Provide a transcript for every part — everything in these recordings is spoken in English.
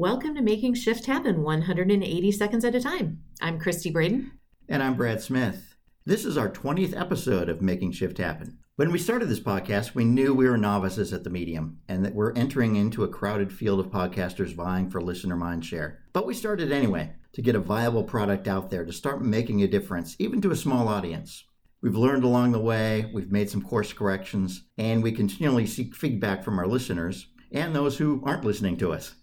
Welcome to Making Shift Happen 180 Seconds at a Time. I'm Christy Braden. And I'm Brad Smith. This is our 20th episode of Making Shift Happen. When we started this podcast, we knew we were novices at the medium and that we're entering into a crowded field of podcasters vying for listener mind share. But we started anyway to get a viable product out there to start making a difference, even to a small audience. We've learned along the way, we've made some course corrections, and we continually seek feedback from our listeners and those who aren't listening to us.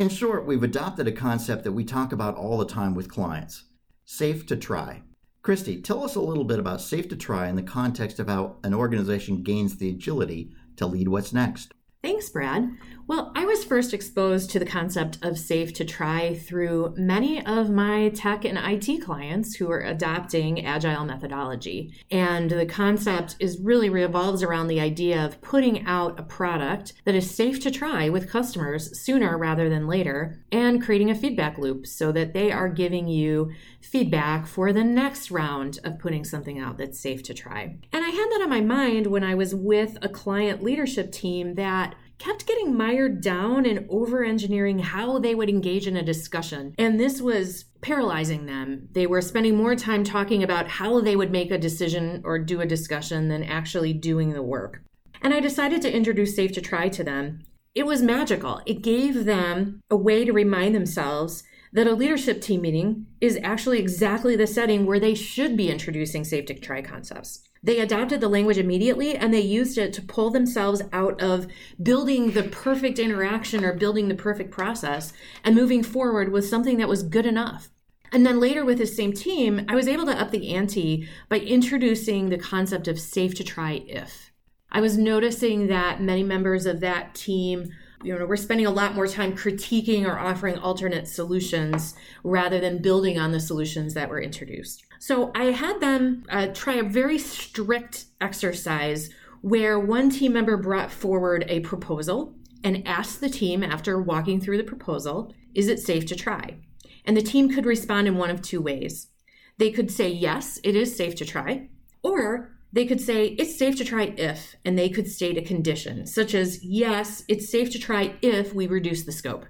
In short, we've adopted a concept that we talk about all the time with clients safe to try. Christy, tell us a little bit about Safe to Try in the context of how an organization gains the agility to lead what's next. Thanks, Brad. Well, I was first exposed to the concept of safe to try through many of my tech and IT clients who are adopting agile methodology. And the concept is really revolves around the idea of putting out a product that is safe to try with customers sooner rather than later and creating a feedback loop so that they are giving you feedback for the next round of putting something out that's safe to try. And I had that on my mind when I was with a client leadership team that kept getting mired down in over engineering how they would engage in a discussion. And this was paralyzing them. They were spending more time talking about how they would make a decision or do a discussion than actually doing the work. And I decided to introduce Safe to Try to them. It was magical. It gave them a way to remind themselves that a leadership team meeting is actually exactly the setting where they should be introducing Safe to Try concepts. They adopted the language immediately and they used it to pull themselves out of building the perfect interaction or building the perfect process and moving forward with something that was good enough. And then later with this same team, I was able to up the ante by introducing the concept of safe to try if. I was noticing that many members of that team you know we're spending a lot more time critiquing or offering alternate solutions rather than building on the solutions that were introduced. So i had them uh, try a very strict exercise where one team member brought forward a proposal and asked the team after walking through the proposal is it safe to try? And the team could respond in one of two ways. They could say yes it is safe to try or they could say it's safe to try if, and they could state a condition, such as, yes, it's safe to try if we reduce the scope.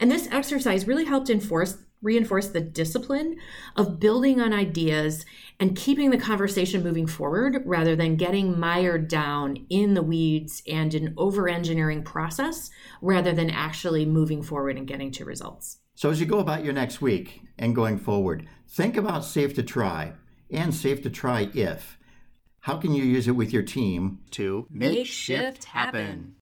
And this exercise really helped enforce, reinforce the discipline of building on ideas and keeping the conversation moving forward rather than getting mired down in the weeds and an over engineering process rather than actually moving forward and getting to results. So, as you go about your next week and going forward, think about safe to try and safe to try if how can you use it with your team to make shift happen?